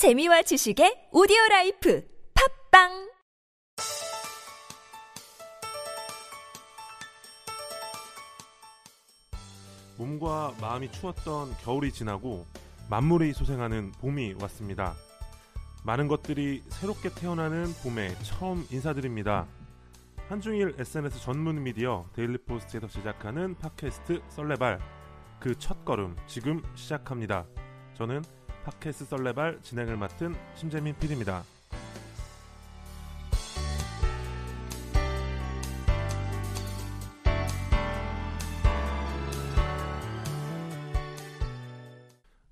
재미와 지식의 오디오 라이프 팟빵 몸과 마음이 추웠던 겨울이 지나고 만물이 소생하는 봄이 왔습니다. 많은 것들이 새롭게 태어나는 봄에 처음 인사드립니다. 한중일 SNS 전문 미디어 데일리포스트에서 시작하는 팟캐스트 썰레발 그 첫 걸음 지금 시작합니다. 저는 팟캐스트 썰레발 진행을 맡은 심재민 PD입니다.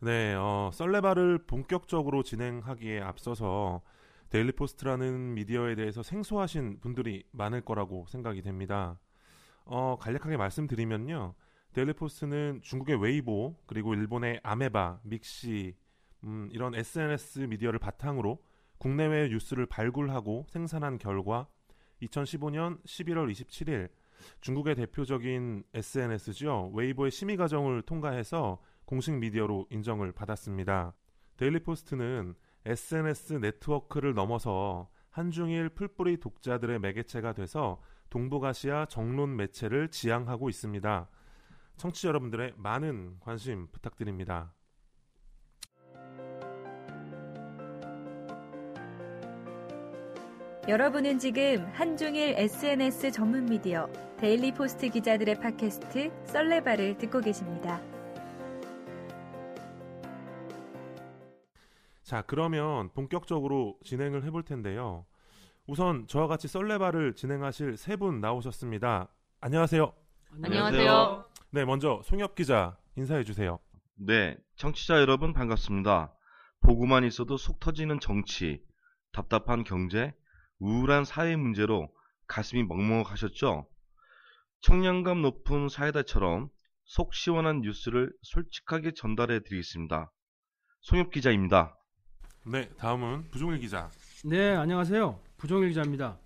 네, 어, 썰레발을 본격적으로 진행하기에 앞서서 데일리 포스트라는 미디어에 대해서 생소하신 분들이 많을 거라고 생각이 됩니다. 어, 간략하게 말씀드리면요. 데일리 포스트는 중국의 웨이보, 그리고 일본의 아메바, 믹시, 음, 이런 SNS 미디어를 바탕으로 국내외 뉴스를 발굴하고 생산한 결과 2015년 11월 27일 중국의 대표적인 SNS죠. 웨이보의 심의 과정을 통과해서 공식 미디어로 인정을 받았습니다. 데일리포스트는 SNS 네트워크를 넘어서 한중일 풀뿌리 독자들의 매개체가 돼서 동북아시아 정론 매체를 지향하고 있습니다. 청취자 여러분들의 많은 관심 부탁드립니다. 여러분은 지금 한중일 SNS 전문 미디어 데일리 포스트 기자들의 팟캐스트 썰레발을 듣고 계십니다. 자, 그러면 본격적으로 진행을 해볼 텐데요. 우선 저와 같이 썰레바를 진행하실 세 분 나오셨습니다. 안녕하세요. 안녕하세요. 네, 먼저 송엽 기자 인사해 주세요. 네, 청취자 여러분 반갑습니다. 보고만 있어도 속 터지는 정치, 답답한 경제, 우울한 사회 문제로 가슴이 먹먹하셨죠? 청량감 높은 사이다처럼 속 시원한 뉴스를 솔직하게 전달해 드리겠습니다. 송엽 기자입니다. 네, 다음은 부종일 기자. 네, 안녕하세요. 부종일 기자입니다.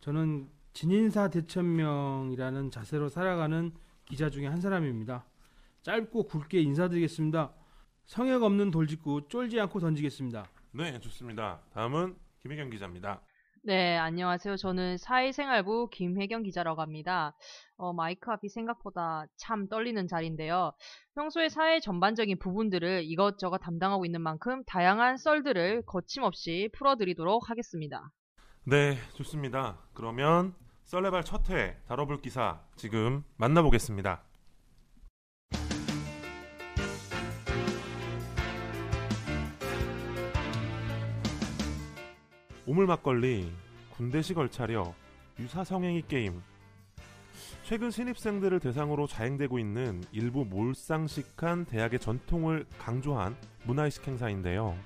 저는 진인사 대천명이라는 자세로 살아가는 기자 중에 한 사람입니다. 짧고 굵게 인사드리겠습니다. 성역 없는 돌직구 쫄지 않고 던지겠습니다. 네, 좋습니다. 다음은 김혜경 기자입니다. 네, 안녕하세요. 저는 사회생활부 김혜경 기자라고 합니다. 어, 마이크 앞이 생각보다 참 떨리는 자리인데요. 평소에 사회 전반적인 부분들을 이것저것 담당하고 있는 만큼 다양한 썰들을 거침없이 풀어드리도록 하겠습니다. 네, 좋습니다. 그러면 썰레발 첫 회 다뤄볼 기사 지금 만나보겠습니다. 오물 막걸리, 군대식 얼차려, 유사 성행위 게임. 최근 신입생들을 대상으로 자행되고 있는 일부 몰상식한 대학의 전통을 강조한 문화의식 행사인데요.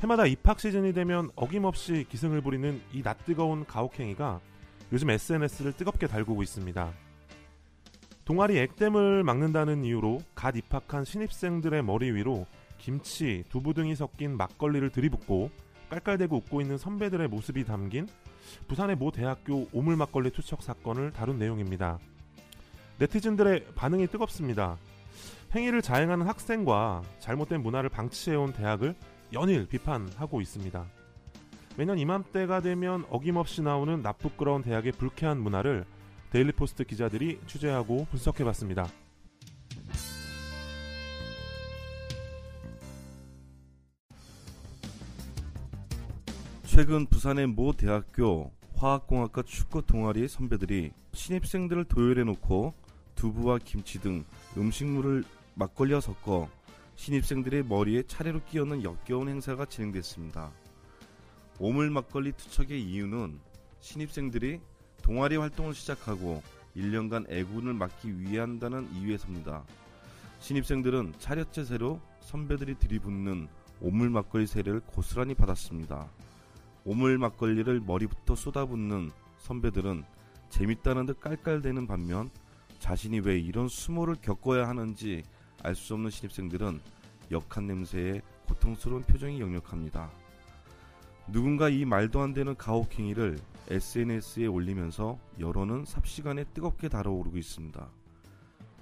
해마다 입학 시즌이 되면 어김없이 기승을 부리는 이 낯뜨거운 가혹행위가 요즘 SNS를 뜨겁게 달구고 있습니다. 동아리 액땜을 막는다는 이유로 갓 입학한 신입생들의 머리 위로 김치, 두부 등이 섞인 막걸리를 들이붓고 깔깔대고 웃고 있는 선배들의 모습이 담긴 부산의 모 대학교 오물 막걸리 투척 사건을 다룬 내용입니다. 네티즌들의 반응이 뜨겁습니다. 행위를 자행하는 학생과 잘못된 문화를 방치해온 대학을 연일 비판하고 있습니다. 매년 이맘때가 되면 어김없이 나오는 낯부끄러운 대학의 불쾌한 문화를 데일리포스트 기자들이 취재하고 분석해봤습니다. 최근 부산의 모 대학교 화학공학과 축구 동아리 선배들이 신입생들을 도열해 놓고 두부와 김치 등 음식물을 막걸리와 섞어 신입생들의 머리에 차례로 끼얹는 역겨운 행사가 진행됐습니다. 오물 막걸리 투척의 이유는 신입생들이 동아리 활동을 시작하고 1년간 애군을 막기 위한다는 이유에서입니다. 신입생들은 차렷제 세로 선배들이 들이붓는 오물 막걸리 세례를 고스란히 받았습니다. 오물 막걸리를 머리부터 쏟아붓는 선배들은 재밌다는 듯 깔깔대는 반면 자신이 왜 이런 수모를 겪어야 하는지 알 수 없는 신입생들은 역한 냄새에 고통스러운 표정이 역력합니다. 누군가 이 말도 안 되는 가혹행위를 SNS에 올리면서 여론은 삽시간에 뜨겁게 달아오르고 있습니다.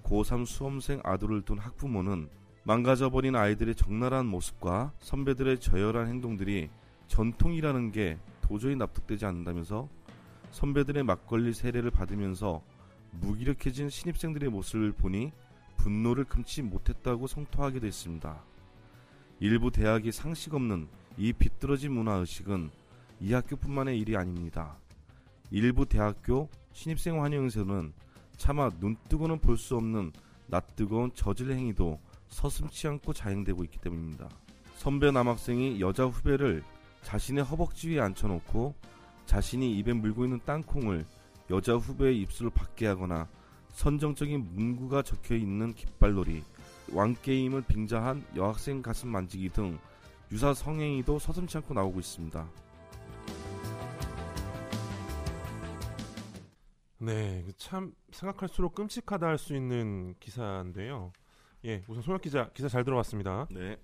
고3 수험생 아들을 둔 학부모는 망가져버린 아이들의 적나라한 모습과 선배들의 저열한 행동들이 전통이라는 게 도저히 납득되지 않는다면서 선배들의 막걸리 세례를 받으면서 무기력해진 신입생들의 모습을 보니 분노를 금치 못했다고 성토하게 됐습니다. 일부 대학이 상식 없는 이 비뚤어진 문화의식은 이 학교뿐만의 일이 아닙니다. 일부 대학교 신입생 환영에서는 차마 눈뜨고는 볼 수 없는 낯뜨거운 저질 행위도 서슴치 않고 자행되고 있기 때문입니다. 선배 남학생이 여자 후배를 자신의 허벅지 위에 앉혀놓고 자신이 입에 물고 있는 땅콩을 여자 후배의 입술을 받게 하거나 선정적인 문구가 적혀 있는 깃발놀이, 왕게임을 빙자한 여학생 가슴 만지기 등 유사 성행위도 서슴치 않고 나오고 있습니다. 네, 참 생각할수록 끔찍하다 할 수 있는 기사인데요. 예, 우선 송혁 기자 기사 잘 들어봤습니다. 네.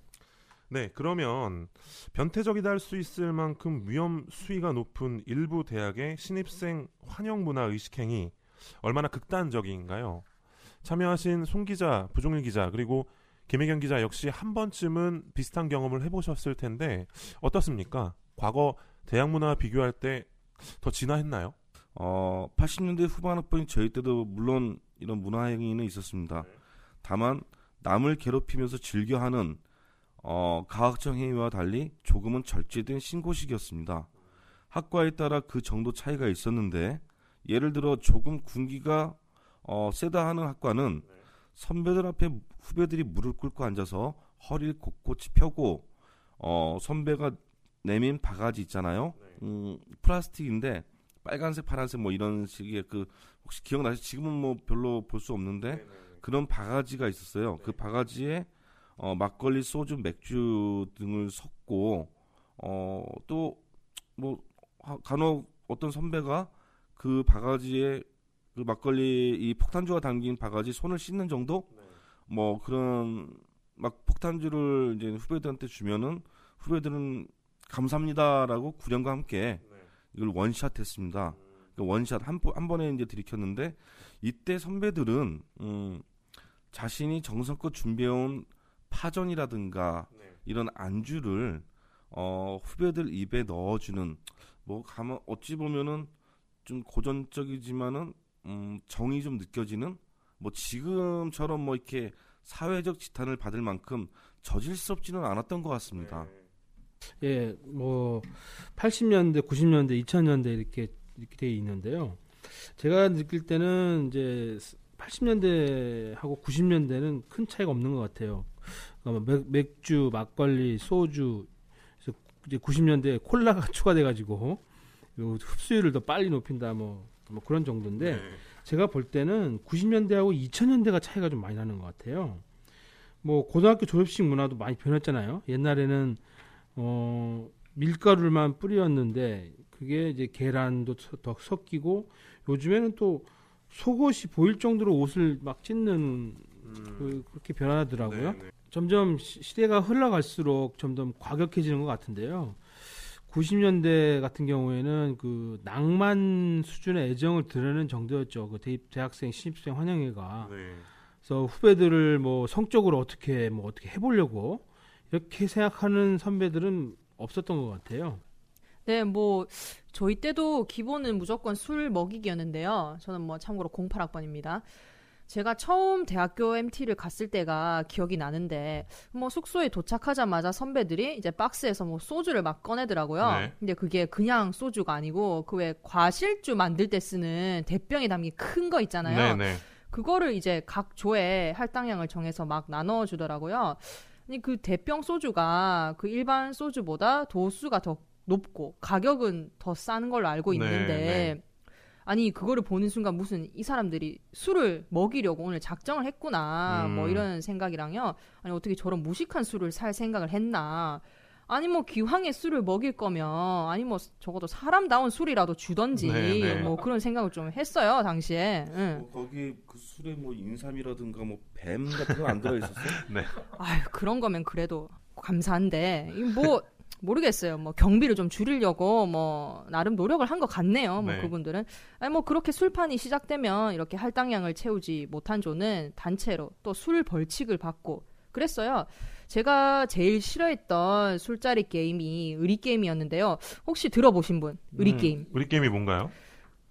네, 그러면 변태적이다 할 수 있을 만큼 위험 수위가 높은 일부 대학의 신입생 환영 문화 의식 행위 얼마나 극단적인가요? 참여하신 송 기자, 부종일 기자 그리고 김혜경 기자 역시 한 번쯤은 비슷한 경험을 해보셨을 텐데 어떻습니까? 과거 대학 문화와 비교할 때 더 진화했나요? 어, 80년대 후반 학번인 저희 때도 물론 이런 문화 행위는 있었습니다. 다만 남을 괴롭히면서 즐겨하는 어, 가학적 행위와 달리 조금은 절제된 신고식이었습니다. 학과에 따라 그 정도 차이가 있었는데 예를 들어 조금 군기가 어, 세다 하는 학과는 선배들 앞에 후배들이 무릎 꿇고 앉아서 허리를 곳곳이 펴고 어, 선배가 내민 바가지 있잖아요. 음, 플라스틱인데 빨간색, 파란색 뭐 이런 식의 그 혹시 기억나시죠? 지금은 뭐 별로 볼 수 없는데 그런 바가지가 있었어요. 그 바가지에 어, 막걸리, 소주, 맥주 등을 섞고 어, 또뭐 간혹 어떤 선배가 그 바가지에 그 막걸리 이 폭탄주가 담긴 바가지 손을 씻는 정도? 뭐 그런 막 폭탄주를 이제 후배들한테 주면은 후배들은 감사합니다라고 구령과 함께 이걸 원샷 했습니다. 그 원샷 한, 번- 한 번에 이제 들이켰는데 이때 선배들은 음, 자신이 정성껏 준비해온 파전이라든가 이런 안주를 어, 후배들 입에 넣어주는 뭐 가만 어찌 보면은 좀 고전적이지만은 음, 정이 좀 느껴지는 뭐 지금처럼 뭐 이렇게 사회적 지탄을 받을 만큼 저질스럽지는 않았던 것 같습니다. 예, 뭐 80년대, 90년대, 2000년대 이렇게 이렇게 돼 있는데요. 제가 느낄 때는 이제 80년대하고 90년대는 큰 차이가 없는 것 같아요. 그러니까 맥, 맥주, 막걸리, 소주, 그래서 이제 90년대 콜라가 추가돼가지고 요 흡수율을 더 빨리 높인다, 뭐, 뭐 그런 정도인데 제가 볼 때는 90년대하고 2000년대가 차이가 좀 많이 나는 것 같아요. 뭐 고등학교 졸업식 문화도 많이 변했잖아요. 옛날에는 어, 밀가루만 뿌렸는데 그게 이제 계란도 서- 더 섞이고 요즘에는 또 속옷이 보일 정도로 옷을 막 찢는 그, 그렇게 변하더라고요. 점점 시- 시대가 흘러갈수록 점점 과격해지는 것 같은데요. 90년대 같은 경우에는 그 낭만 수준의 애정을 드러내는 정도였죠. 그 대입 대학생 신입생 환영회가. 네. 그래서 후배들을 뭐 성적으로 어떻게 뭐 어떻게 해보려고 이렇게 생각하는 선배들은 없었던 것 같아요. 네, 뭐 저희 때도 기본은 무조건 술 먹이기였는데요. 저는 뭐 참고로 08학번입니다. 제가 처음 대학교 MT를 갔을 때가 기억이 나는데 뭐 숙소에 도착하자마자 선배들이 이제 박스에서 뭐 소주를 막 꺼내더라고요. 네. 근데 그게 그냥 소주가 아니고 그 왜 과실주 만들 때 쓰는 대병에 담긴 큰 거 있잖아요. 네, 네. 그거를 이제 각 조에 할당량을 정해서 막 나눠 주더라고요. 아니 그 대병 소주가 그 일반 소주보다 도수가 더 높고 가격은 더 싼 걸로 알고 네, 있는데 네. 아니 그거를 보는 순간 무슨 이 사람들이 술을 먹이려고 오늘 작정을 했구나 음. 뭐 이런 생각이랑요. 아니 어떻게 저런 무식한 술을 살 생각을 했나. 아니 뭐 기왕에 술을 먹일 거면 아니 뭐 적어도 사람다운 술이라도 주던지 네, 네. 뭐 그런 생각을 좀 했어요 당시에. 응. 뭐 거기 그 술에 뭐 인삼이라든가 뭐 뱀 같은 거 안 들어 있었어요? 아유 그런 거면 그래도 감사한데 이뭐 모르겠어요. 뭐 경비를 좀 줄이려고 뭐 나름 노력을 한 것 같네요. 뭐 네. 그분들은 아니 뭐 그렇게 술판이 시작되면 이렇게 할당량을 채우지 못한 조는 단체로 또 술 벌칙을 받고 그랬어요. 제가 제일 싫어했던 술자리 게임이 의리 게임이었는데요. 혹시 들어보신 분? 의리 음, 게임. 우리 게임이 뭔가요?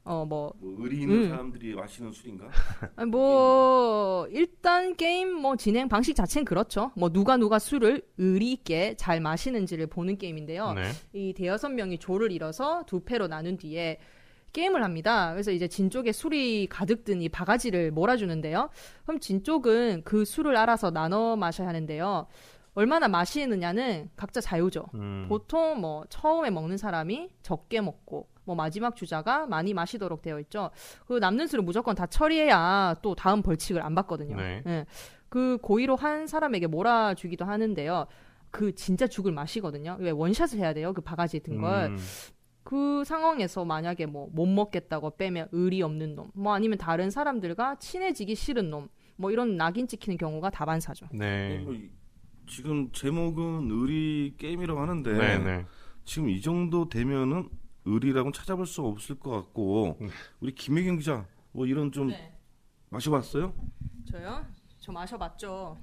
어, 뭐, 뭐 의리 있는 음. 사람들이 마시는 술인가? 아니, 뭐 일단 게임 뭐 진행 방식 자체는 그렇죠. 뭐 누가 누가 술을 의리 있게 잘 마시는지를 보는 게임인데요. 네. 이 대여섯 명이 조를 이뤄서 두 패로 나눈 뒤에 게임을 합니다. 그래서 이제 진 쪽에 술이 가득 든 이 바가지를 몰아주는데요. 그럼 진 쪽은 그 술을 알아서 나눠 마셔야 하는데요. 얼마나 마시느냐는 각자 자유죠. 음. 보통 뭐 처음에 먹는 사람이 적게 먹고 뭐 마지막 주자가 많이 마시도록 되어 있죠. 그 남는 술은 무조건 다 처리해야 또 다음 벌칙을 안 받거든요. 네. 예. 그 고의로 한 사람에게 몰아주기도 하는데요. 그 진짜 죽을 마시거든요. 왜 원샷을 해야 돼요? 그 바가지에 든 걸. 음. 그 상황에서 만약에 뭐 못 먹겠다고 빼면 의리 없는 놈, 뭐 아니면 다른 사람들과 친해지기 싫은 놈, 뭐 이런 낙인 찍히는 경우가 다반사죠. 네. 뭐 이- 지금 제목은 의리 게임이라고 하는데 네, 네. 지금 이 정도 되면은 의리라고는 찾아볼 수 없을 것 같고 음. 우리 김혜경 기자 뭐 이런 좀 네. 마셔봤어요? 저요? 저 마셔봤죠.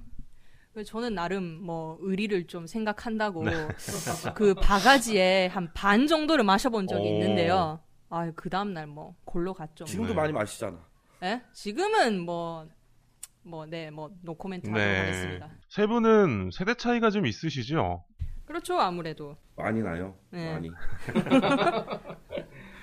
그래서 저는 나름 뭐 의리를 좀 생각한다고 그 바가지에 한 반 정도를 마셔본 적이 오. 있는데요. 아, 그 다음 날 뭐 골로 갔죠. 지금도 네. 많이 마시잖아. 예? 지금은 뭐 뭐, 네, 뭐, 노코멘트 하도록 네. 하겠습니다. 세 분은 세대 차이가 좀 있으시죠? 그렇죠, 아무래도. 많이 나요. 네. 많이.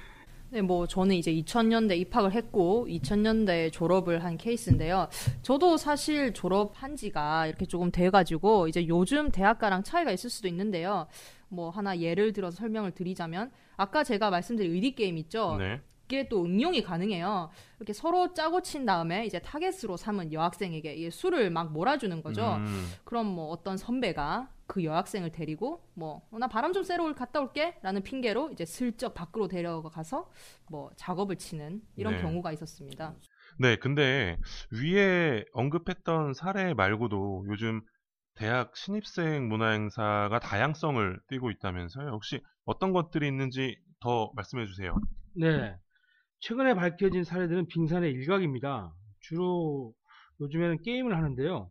네, 뭐 저는 이제 2000년대 입학을 했고 2000년대 졸업을 한 케이스인데요. 저도 사실 졸업한 지가 이렇게 조금 돼 가지고 이제 요즘 대학가랑 차이가 있을 수도 있는데요. 뭐 하나 예를 들어서 설명을 드리자면 아까 제가 말씀드린 의리 게임 있죠. 네. 이게 또 응용이 가능해요. 이렇게 서로 짜고 친 다음에 이제 타겟으로 삼은 여학생에게 이 술을 막 몰아주는 거죠. 음. 그럼 뭐 어떤 선배가 그 여학생을 데리고 뭐 나 바람 좀 쐬러 올- 갔다 올게라는 핑계로 이제 슬쩍 밖으로 데려가서 뭐 작업을 치는 이런 네. 경우가 있었습니다. 네, 근데 위에 언급했던 사례 말고도 요즘 대학 신입생 문화 행사가 다양성을 띠고 있다면서요? 혹시 어떤 것들이 있는지 더 말씀해 주세요. 네. 최근에 밝혀진 사례들은 빙산의 일각입니다. 주로 요즘에는 게임을 하는데요.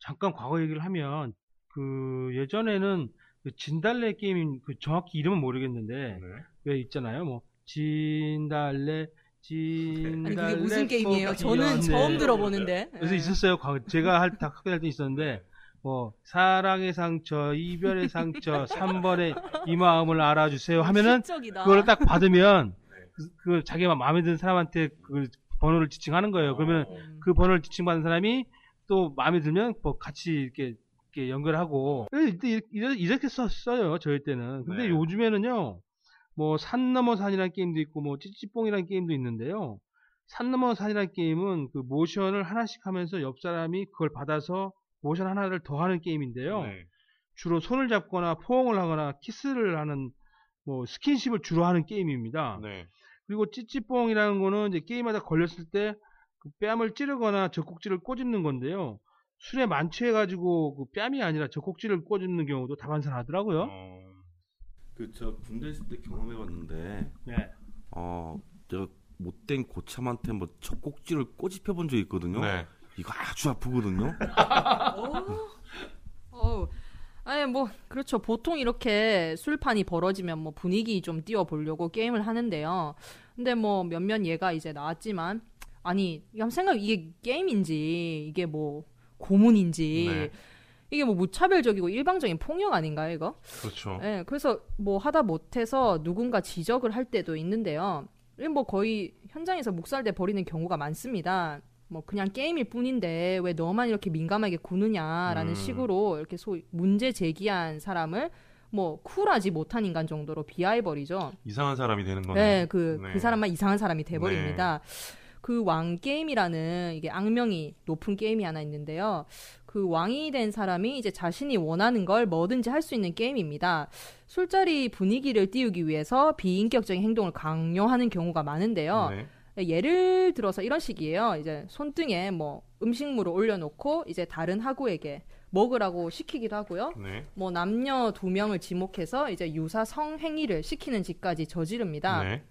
잠깐 과거 얘기를 하면 그 예전에는 그 진달래 게임 그 정확히 이름은 모르겠는데 왜 있잖아요. 뭐 진달래 진달래 아니 그게 무슨 게임이에요? 꽃 저는 피었네. 처음 들어보는데. 그래서 예. 있었어요. 제가 할 학교 다닐 때 있었는데 뭐 사랑의 상처, 이별의 상처, 3번의 이 마음을 알아주세요 하면은 시적이다. 그걸 딱 받으면 그, 그 자기가 마음에 드는 사람한테 그 번호를 지칭하는 거예요. 그러면 음. 그 번호를 지칭받은 사람이 또 마음에 들면 뭐 같이 이렇게, 이렇게 연결하고 이렇게, 이렇게 썼어요. 저희 때는. 근데 네. 요즘에는요. 뭐 산 넘어 산이라는 게임도 있고 뭐 찌찌뽕이라는 게임도 있는데요. 산 넘어 산이라는 게임은 그 모션을 하나씩 하면서 옆 사람이 그걸 받아서 모션 하나를 더 하는 게임인데요. 네. 주로 손을 잡거나 포옹을 하거나 키스를 하는 뭐 스킨십을 주로 하는 게임입니다. 네. 그리고 찌찌뽕이라는 거는 이제 게임하다 걸렸을 때 그 뺨을 찌르거나 젖꼭지를 꼬집는 건데요. 술에 만취해가지고 그 뺨이 아니라 젖꼭지를 꼬집는 경우도 다반사하더라고요. 어, 그저 군대 있을 때 경험해봤는데 네. 어 제가 못된 고참한테 뭐 젖꼭지를 꼬집혀 본 적이 있거든요. 네. 이거 아주 아프거든요. 아니 뭐 그렇죠. 보통 이렇게 술판이 벌어지면 뭐 분위기 좀 띄워보려고 게임을 하는데요. 근데 뭐 몇몇 예가 이제 나왔지만 아니 한번 생각 이게 게임인지 이게 뭐 고문인지 네. 이게 뭐 무차별적이고 일방적인 폭력 아닌가요 이거? 그렇죠. 예, 그래서 뭐 하다 못해서 누군가 지적을 할 때도 있는데요. 이게 뭐 거의 현장에서 묵살돼 버리는 경우가 많습니다. 뭐 그냥 게임일 뿐인데 왜 너만 이렇게 민감하게 구느냐라는 음. 식으로 이렇게 소위 문제 제기한 사람을 뭐 쿨하지 못한 인간 정도로 비하해 버리죠. 이상한 사람이 되는 거네. 네, 그, 네. 그 사람만 이상한 사람이 돼버립니다. 그왕 게임이라는 이게 악명이 높은 게임이 하나 있는데요. 그 왕이 된 사람이 이제 자신이 원하는 걸 뭐든지 할 수 있는 게임입니다. 술자리 분위기를 띄우기 위해서 비인격적인 행동을 강요하는 경우가 많은데요. 네. 예를 들어서 이런 식이에요. 이제 손등에 뭐 음식물을 올려놓고 이제 다른 하구에게 먹으라고 시키기도 하고요. 네. 뭐 남녀 두 명을 지목해서 이제 유사 성행위를 시키는 짓까지 저지릅니다. 네.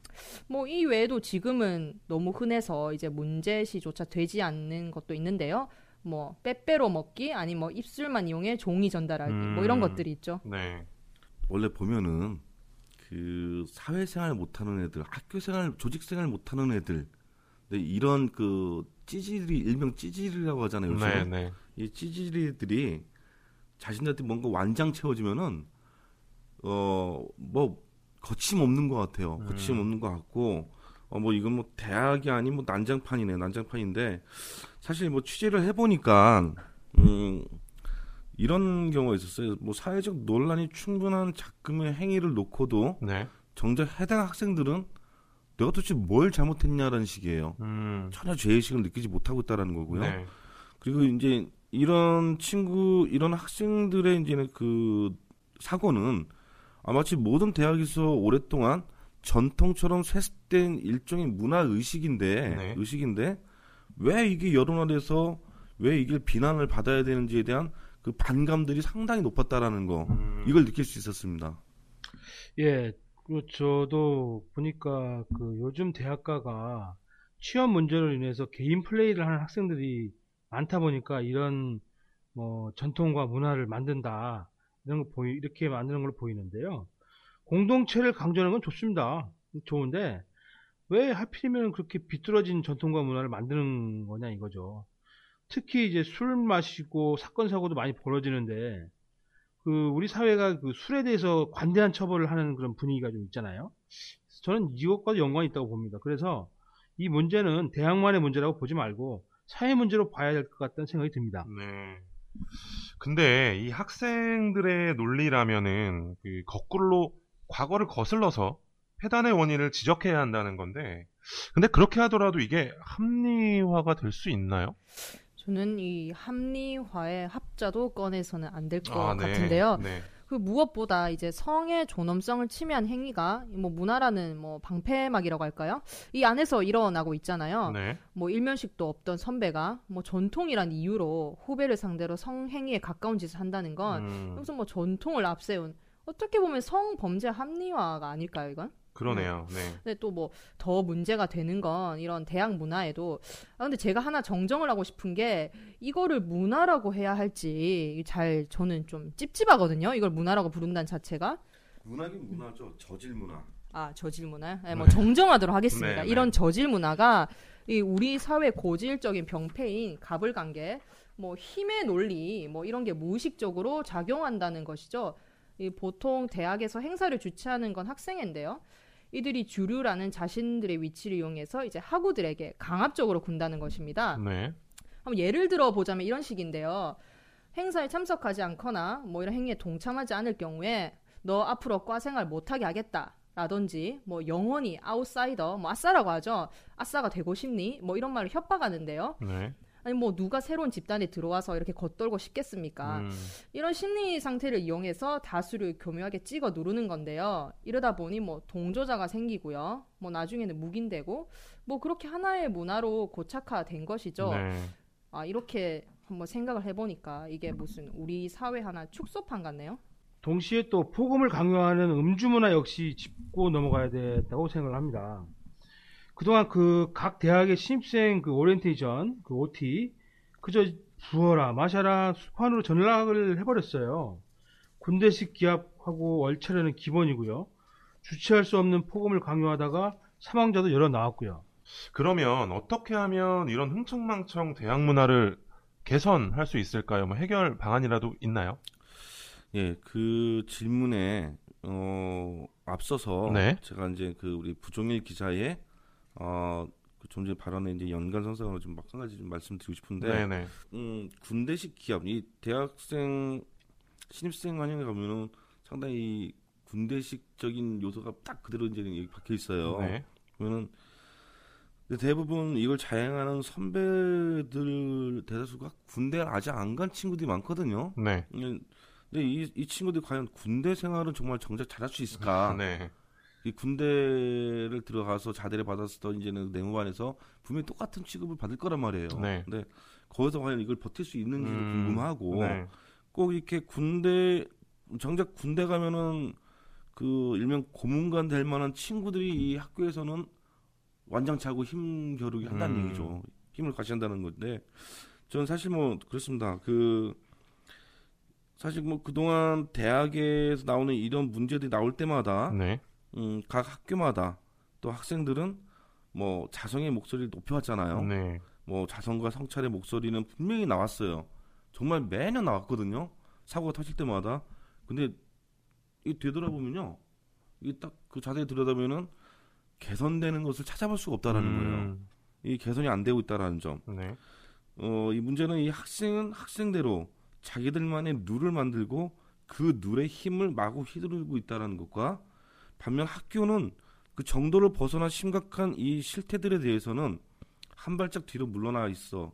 뭐이 외에도 지금은 너무 흔해서 이제 문제시조차 되지 않는 것도 있는데요. 뭐 빼빼로 먹기 아니 뭐 입술만 이용해 종이 전달하기 뭐 이런 음. 것들이 있죠. 네. 원래 보면은 그 사회생활 못하는 애들, 학교생활, 조직생활 못하는 애들, 근데 이런 그 찌질이 일명 찌질이라고 하잖아요. 요즘. 네, 네. 이 찌질이들이 자신들한테 뭔가 완장 채워지면은 어 뭐 거침없는 것 같아요. 음. 거침없는 것 같고 어 뭐 이건 뭐 대학이 아닌 뭐 난장판이네 난장판인데 사실 뭐 취재를 해보니까 음 이런 경우가 있었어요. 뭐 사회적 논란이 충분한 작금의 행위를 놓고도 네. 정작 해당 학생들은 내가 도대체 뭘 잘못했냐라는 식이에요. 음. 전혀 죄의식을 느끼지 못하고 있다라는 거고요. 네. 그리고 이제 이런 친구, 이런 학생들의 이제는 그 사고는 아, 마치 모든 대학에서 오랫동안 전통처럼 쇠습된 일종의 문화 의식인데 네. 의식인데 왜 이게 여론화돼서 왜 이게 비난을 받아야 되는지에 대한 그 반감들이 상당히 높았다라는 거 음. 이걸 느낄 수 있었습니다. 예, 그 저도 보니까 그 요즘 대학가가 취업 문제로 인해서 개인 플레이를 하는 학생들이 많다 보니까 이런 뭐 전통과 문화를 만든다 이런 거 보이 이렇게 만드는 걸로 보이는데요. 공동체를 강조하는 건 좋습니다. 좋은데 왜 하필이면 그렇게 비뚤어진 전통과 문화를 만드는 거냐 이거죠. 특히 이제 술 마시고 사건 사고도 많이 벌어지는데 그 우리 사회가 그 술에 대해서 관대한 처벌을 하는 그런 분위기가 좀 있잖아요. 저는 이것과도 연관이 있다고 봅니다. 그래서 이 문제는 대학만의 문제라고 보지 말고 사회 문제로 봐야 될 것 같다는 생각이 듭니다. 네. 근데 이 학생들의 논리라면은 그 거꾸로 과거를 거슬러서 폐단의 원인을 지적해야 한다는 건데, 근데 그렇게 하더라도 이게 합리화가 될 수 있나요? 저는 이 합리화의 합자도 꺼내서는 안 될것 아, 네. 같은데요. 네. 그 무엇보다 이제 성의 존엄성을 침해한 행위가 뭐 문화라는 뭐 방패막이라고 할까요? 이 안에서 일어나고 있잖아요. 네. 뭐 일면식도 없던 선배가 뭐 전통이란 이유로 후배를 상대로 성행위에 가까운 짓을 한다는 건 음, 무슨 뭐 전통을 앞세운 어떻게 보면 성범죄 합리화가 아닐까요, 이건? 그러네요. 네. 근데 또 뭐 더 문제가 되는 건 이런 대학 문화에도 아 근데 제가 하나 정정을 하고 싶은 게 이거를 문화라고 해야 할지 잘 저는 좀 찝찝하거든요. 이걸 문화라고 부른다는 자체가 문화긴 문화죠. 저질 문화. 아 저질 문화? 네, 뭐 네. 정정하도록 하겠습니다. 네, 네. 이런 저질 문화가 이 우리 사회 고질적인 병폐인 가불관계, 뭐 힘의 논리, 뭐 이런 게 무의식적으로 작용한다는 것이죠. 이 보통 대학에서 행사를 주최하는 건 학생회인데요. 이들이 주류라는 자신들의 위치를 이용해서 이제 학우들에게 강압적으로 군다는 것입니다. 네. 한번 예를 들어 보자면 이런 식인데요. 행사에 참석하지 않거나 뭐 이런 행위에 동참하지 않을 경우에 너 앞으로 과 생활 못하게 하겠다. 라든지 뭐 영원히 아웃사이더 뭐 아싸라고 하죠. 아싸가 되고 싶니? 뭐 이런 말을 협박하는데요. 네. 아니 뭐 누가 새로운 집단에 들어와서 이렇게 겉돌고 싶겠습니까? 음, 이런 심리 상태를 이용해서 다수를 교묘하게 찍어 누르는 건데요. 이러다 보니 뭐 동조자가 생기고요. 뭐 나중에는 묵인되고 뭐 그렇게 하나의 문화로 고착화된 것이죠. 네. 아 이렇게 한번 생각을 해보니까 이게 무슨 우리 사회 하나 축소판 같네요. 동시에 또 폭음을 강요하는 음주 문화 역시 짚고 넘어가야 된다고 생각을 합니다. 그동안 그 각 대학의 신입생 그 오리엔테이션, 그 OT, 그저 부어라, 마셔라, 술판으로 전락을 해버렸어요. 군대식 기합하고 얼차려는 기본이고요. 주체할 수 없는 폭음을 강요하다가 사망자도 여러 나왔고요. 그러면 어떻게 하면 이런 흥청망청 대학 문화를 개선할 수 있을까요? 뭐 해결 방안이라도 있나요? 예, 그 질문에 어 앞서서 네. 제가 이제 그 우리 부종일 기자의 어좀 전에 발언에 이제 연관 선상으로 좀 막 한 가지 좀 말씀드리고 싶은데 네, 네. 음, 군대식 기합, 이 대학생 신입생 환영회 가면은 상당히 군대식적인 요소가 딱 그대로 이제 여기 박혀 있어요. 네. 그러면은 대부분 이걸 자행하는 선배들 대다수가 군대를 아직 안 간 친구들이 많거든요. 네. 음, 근데 이, 이 친구들이 과연 군대 생활은 정말 정작 잘할 수 있을까? 네. 이 군대를 들어가서 자대를 받았었던 이제는 내무반에서 분명히 똑같은 취급을 받을 거란 말이에요. 네. 근데 거기서 과연 이걸 버틸 수 있는지 음, 궁금하고 네. 꼭 이렇게 군대 정작 군대 가면은 그 일명 고문관 될 만한 친구들이 이 학교에서는 완장차고 힘 겨루기 한다는 음. 얘기죠. 힘을 과시한다는 건데 저는 사실 뭐 그렇습니다. 그 사실 뭐 그동안 대학에서 나오는 이런 문제들이 나올 때마다 네. 음, 각 학교마다 또 학생들은 뭐 자성의 목소리를 높여왔잖아요. 네. 뭐 자성과 성찰의 목소리는 분명히 나왔어요. 정말 매년 나왔거든요. 사고가 터질 때마다. 근데 이 되돌아보면요. 이 딱 그 자세히 들여다보면은 개선되는 것을 찾아볼 수가 없다라는 거예요. 음, 이 개선이 안 되고 있다라는 점. 네. 어, 이 문제는 이 학생은 학생대로 자기들만의 룰을 만들고 그 룰의 힘을 마구 휘두르고 있다는 것과 반면 학교는 그 정도를 벗어난 심각한 이 실태들에 대해서는 한 발짝 뒤로 물러나 있어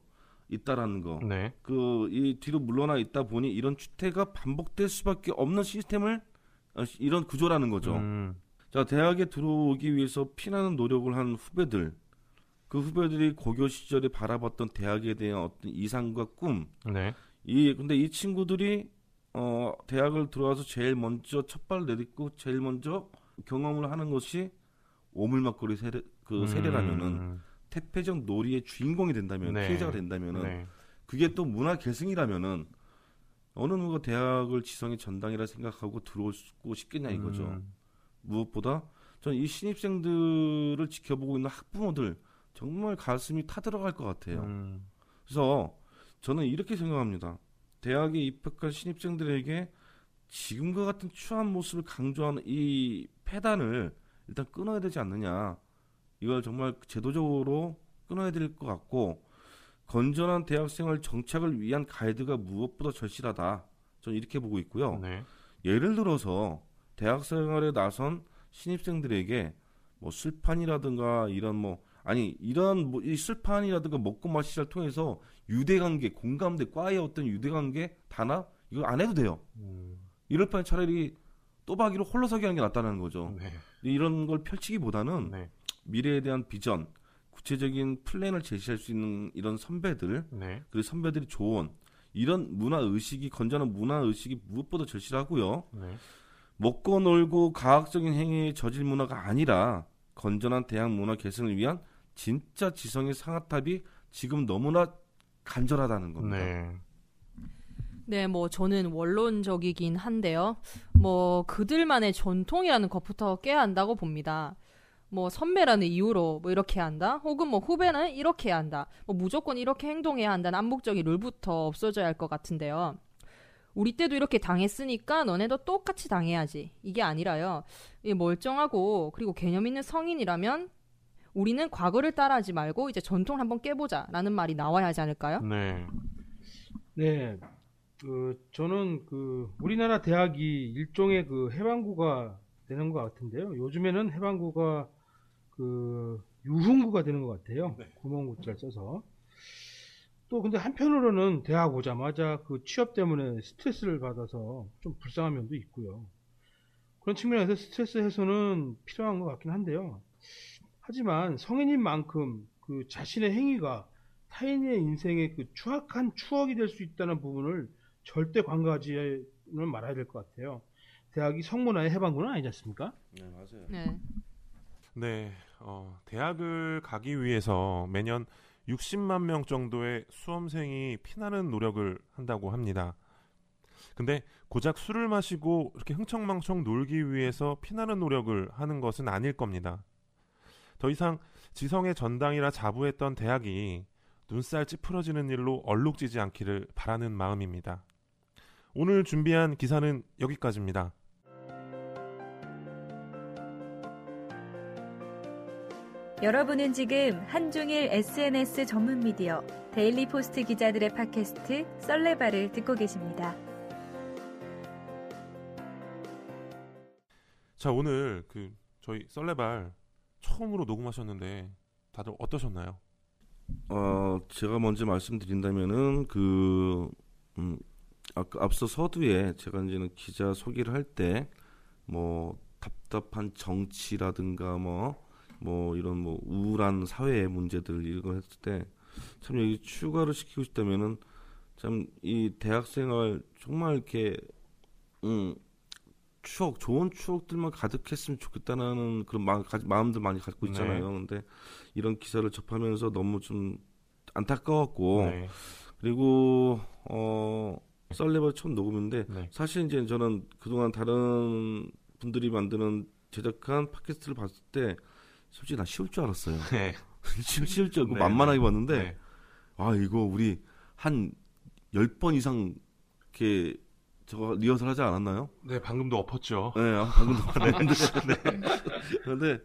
있다라는 거. 네. 그이 뒤로 물러나 있다 보니 이런 추태가 반복될 수밖에 없는 시스템을 어, 이런 구조라는 거죠. 음, 자, 대학에 들어오기 위해서 피나는 노력을 한 후배들. 그 후배들이 고교 시절에 바라봤던 대학에 대한 어떤 이상과 꿈. 네. 이 근데 이 친구들이 어 대학을 들어와서 제일 먼저 첫 발을 내딛고 제일 먼저 경험을 하는 것이 오물막거리 세례 그 세례라면은 음, 태폐적 놀이의 주인공이 된다면 네. 피해자가 된다면은 네. 그게 또 문화 계승이라면은 어느 누가 대학을 지성의 전당이라 생각하고 들어오고 싶겠냐 이거죠. 음, 무엇보다 저는 이 신입생들을 지켜보고 있는 학부모들 정말 가슴이 타들어갈 것 같아요. 음, 그래서 저는 이렇게 생각합니다. 대학에 입학한 신입생들에게 지금과 같은 추한 모습을 강조하는 이 폐단을 일단 끊어야 되지 않느냐. 이걸 정말 제도적으로 끊어야 될 것 같고 건전한 대학생활 정착을 위한 가이드가 무엇보다 절실하다. 저는 이렇게 보고 있고요. 네. 예를 들어서 대학 생활에 나선 신입생들에게 뭐 술판이라든가 이런 뭐 아니 이런 뭐 이 술판이라든가 먹고 마시를 통해서 유대관계 공감대 과의 어떤 유대관계 단합 이거 안 해도 돼요. 음, 이럴 바에 차라리 또박이로 홀로서기 하는 게 낫다는 거죠. 네. 이런 걸 펼치기보다는 네. 미래에 대한 비전, 구체적인 플랜을 제시할 수 있는 이런 선배들 네. 그리고 선배들이 조언 이런 문화 의식이 건전한 문화 의식이 무엇보다 절실하고요. 네. 먹고 놀고 가학적인 행위의 저질 문화가 아니라 건전한 대학 문화 개선을 위한 진짜 지성의 상아탑이 지금 너무나 간절하다는 겁니다. 네. 네, 뭐 저는 원론적이긴 한데요. 뭐 그들만의 전통이라는 것부터 깨야 한다고 봅니다. 뭐 선배라는 이유로 뭐 이렇게 한다, 혹은 뭐 후배는 이렇게 해야 한다, 뭐 무조건 이렇게 행동해야 한다는 암묵적인 룰부터 없어져야 할 것 같은데요. 우리 때도 이렇게 당했으니까 너네도 똑같이 당해야지. 이게 아니라요. 이 멀쩡하고 그리고 개념 있는 성인이라면 우리는 과거를 따라하지 말고 이제 전통을 한번 깨보자라는 말이 나와야 하지 않을까요? 네. 네. 그 저는 그 우리나라 대학이 일종의 그 해방구가 되는 것 같은데요. 요즘에는 해방구가 그 유흥구가 되는 것 같아요. 구멍구자를 써서. 또 근데 한편으로는 대학 오자마자 그 취업 때문에 스트레스를 받아서 좀 불쌍한 면도 있고요. 그런 측면에서 스트레스 해소는 필요한 것 같긴 한데요. 하지만 성인인 만큼 그 자신의 행위가 타인의 인생의 그 추악한 추억이 될 수 있다는 부분을 절대 관가하지는 말아야 될 것 같아요. 대학이 성문화의 해방구는 아니지 않습니까? 네, 맞아요. 네. 네, 어, 대학을 가기 위해서 매년 60만 명 정도의 수험생이 피나는 노력을 한다고 합니다. 근데 고작 술을 마시고 이렇게 흥청망청 놀기 위해서 피나는 노력을 하는 것은 아닐 겁니다. 더 이상 지성의 전당이라 자부했던 대학이 눈살 찌푸러지는 일로 얼룩지지 않기를 바라는 마음입니다. 오늘 준비한 기사는 여기까지입니다. 여러분은 지금 한중일 SNS 전문 미디어 데일리 포스트 기자들의 팟캐스트 썰레발을 듣고 계십니다. 자 오늘 그 저희 썰레발 처음으로 녹음하셨는데 다들 어떠셨나요? 어, 제가 먼저 말씀드린다면은 그 음, 앞서 서두에 제가 이제는 기자 소개를 할 때 뭐 답답한 정치라든가 뭐뭐 이런 뭐 우울한 사회의 문제들 이런 걸 했을 때 참 여기 추가를 시키고 싶다면은 참 이 대학생활 정말 이렇게 음 추억 좋은 추억들만 가득했으면 좋겠다는 그런 마음, 가- 마음들 많이 갖고 있잖아요. 근데 이런 기사를 접하면서 너무 좀 안타까웠고 네. 그리고 어 썰레벌 첫 녹음인데 네. 사실 이제 저는 그동안 다른 분들이 만드는 제작한 팟캐스트를 봤을 때 솔직히 나 쉬울 줄 알았어요. 네. 쉬울, 줄 알고 네, 만만하게 봤는데 네. 아 이거 우리 한 10번 이상 이렇게 저거 리허설 하지 않았나요? 네, 방금도 엎었죠. 네, 아, 방금 봤는데 그런데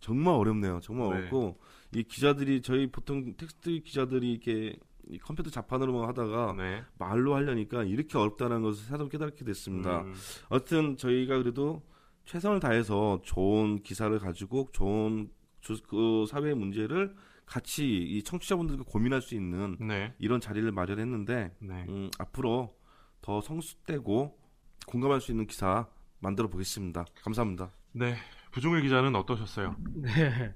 정말 어렵네요. 정말 네. 어렵고 이 기자들이 저희 보통 텍스트 기자들이 이렇게 이 컴퓨터 자판으로만 하다가 네. 말로 하려니까 이렇게 어렵다는 것을 새삼 깨닫게 됐습니다. 음, 어쨌든 저희가 그래도 최선을 다해서 좋은 기사를 가지고 좋은 조- 그 사회의 문제를 같이 이 청취자분들과 고민할 수 있는 네. 이런 자리를 마련했는데 네. 음, 앞으로 더 성숙되고 공감할 수 있는 기사 만들어 보겠습니다. 감사합니다. 네. 부종일 기자는 어떠셨어요? 네.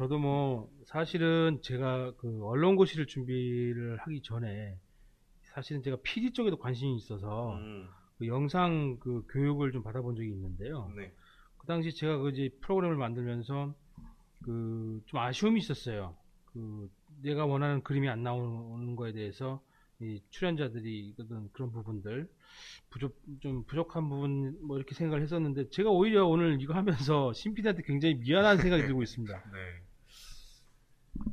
저도 뭐 사실은 제가 그 언론고시를 준비를 하기 전에 사실은 제가 PD 쪽에도 관심이 있어서 음, 그 영상 그 교육을 좀 받아본 적이 있는데요. 네. 그 당시 제가 그 이제 프로그램을 만들면서 그 좀 아쉬움이 있었어요. 그 내가 원하는 그림이 안 나오는 거에 대해서 이 출연자들이 어떤 그런 부분들 부족 좀 부족한 부분 뭐 이렇게 생각을 했었는데 제가 오히려 오늘 이거 하면서 신PD한테 굉장히 미안한 생각이 들고 있습니다. 네.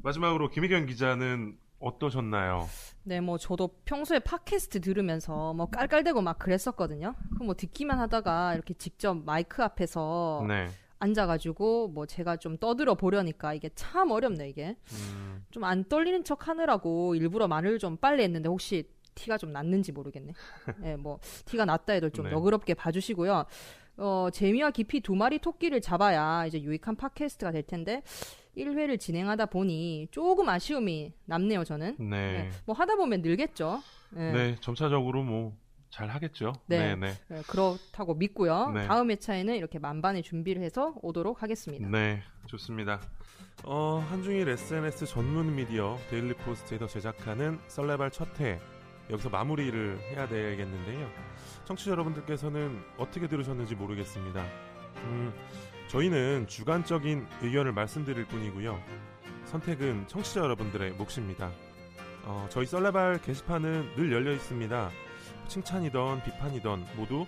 마지막으로 김혜경 기자는 어떠셨나요? 네, 뭐 저도 평소에 팟캐스트 들으면서 뭐 깔깔대고 막 그랬었거든요. 그럼 뭐 듣기만 하다가 이렇게 직접 마이크 앞에서 네. 앉아가지고 뭐 제가 좀 떠들어 보려니까 이게 참 어렵네 이게. 음, 좀안 떨리는 척 하느라고 일부러 말을 좀 빨리 했는데 혹시 티가 좀 났는지 모르겠네. 네, 뭐 티가 났다 해도 좀 네. 너그럽게 봐주시고요. 어, 재미와 깊이 두 마리 토끼를 잡아야 이제 유익한 팟캐스트가 될 텐데 1회를 진행하다 보니 조금 아쉬움이 남네요, 저는. 네. 네, 뭐 하다 보면 늘겠죠. 네, 네. 점차적으로 뭐 잘 하겠죠. 네. 네. 네, 그렇다고 믿고요. 네. 다음 회차에는 이렇게 만반의 준비를 해서 오도록 하겠습니다. 네, 좋습니다. 어, 한중일 SNS 전문 미디어 데일리 포스트에서 제작하는 썰레발 첫회 여기서 마무리를 해야 되겠는데요. 청취자 여러분들께서는 어떻게 들으셨는지 모르겠습니다. 음, 저희는 주관적인 의견을 말씀드릴 뿐이고요. 선택은 청취자 여러분들의 몫입니다. 어, 저희 썰레발 게시판은 늘 열려 있습니다. 칭찬이던 비판이던 모두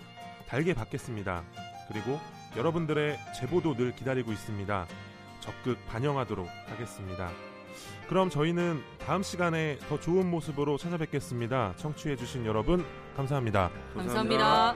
달게 받겠습니다. 그리고 여러분들의 제보도 늘 기다리고 있습니다. 적극 반영하도록 하겠습니다. 그럼 저희는 다음 시간에 더 좋은 모습으로 찾아뵙겠습니다. 청취해주신 여러분, 감사합니다. 감사합니다.